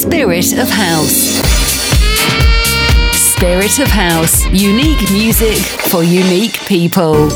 Spirit of House. Spirit of House, unique music for unique people.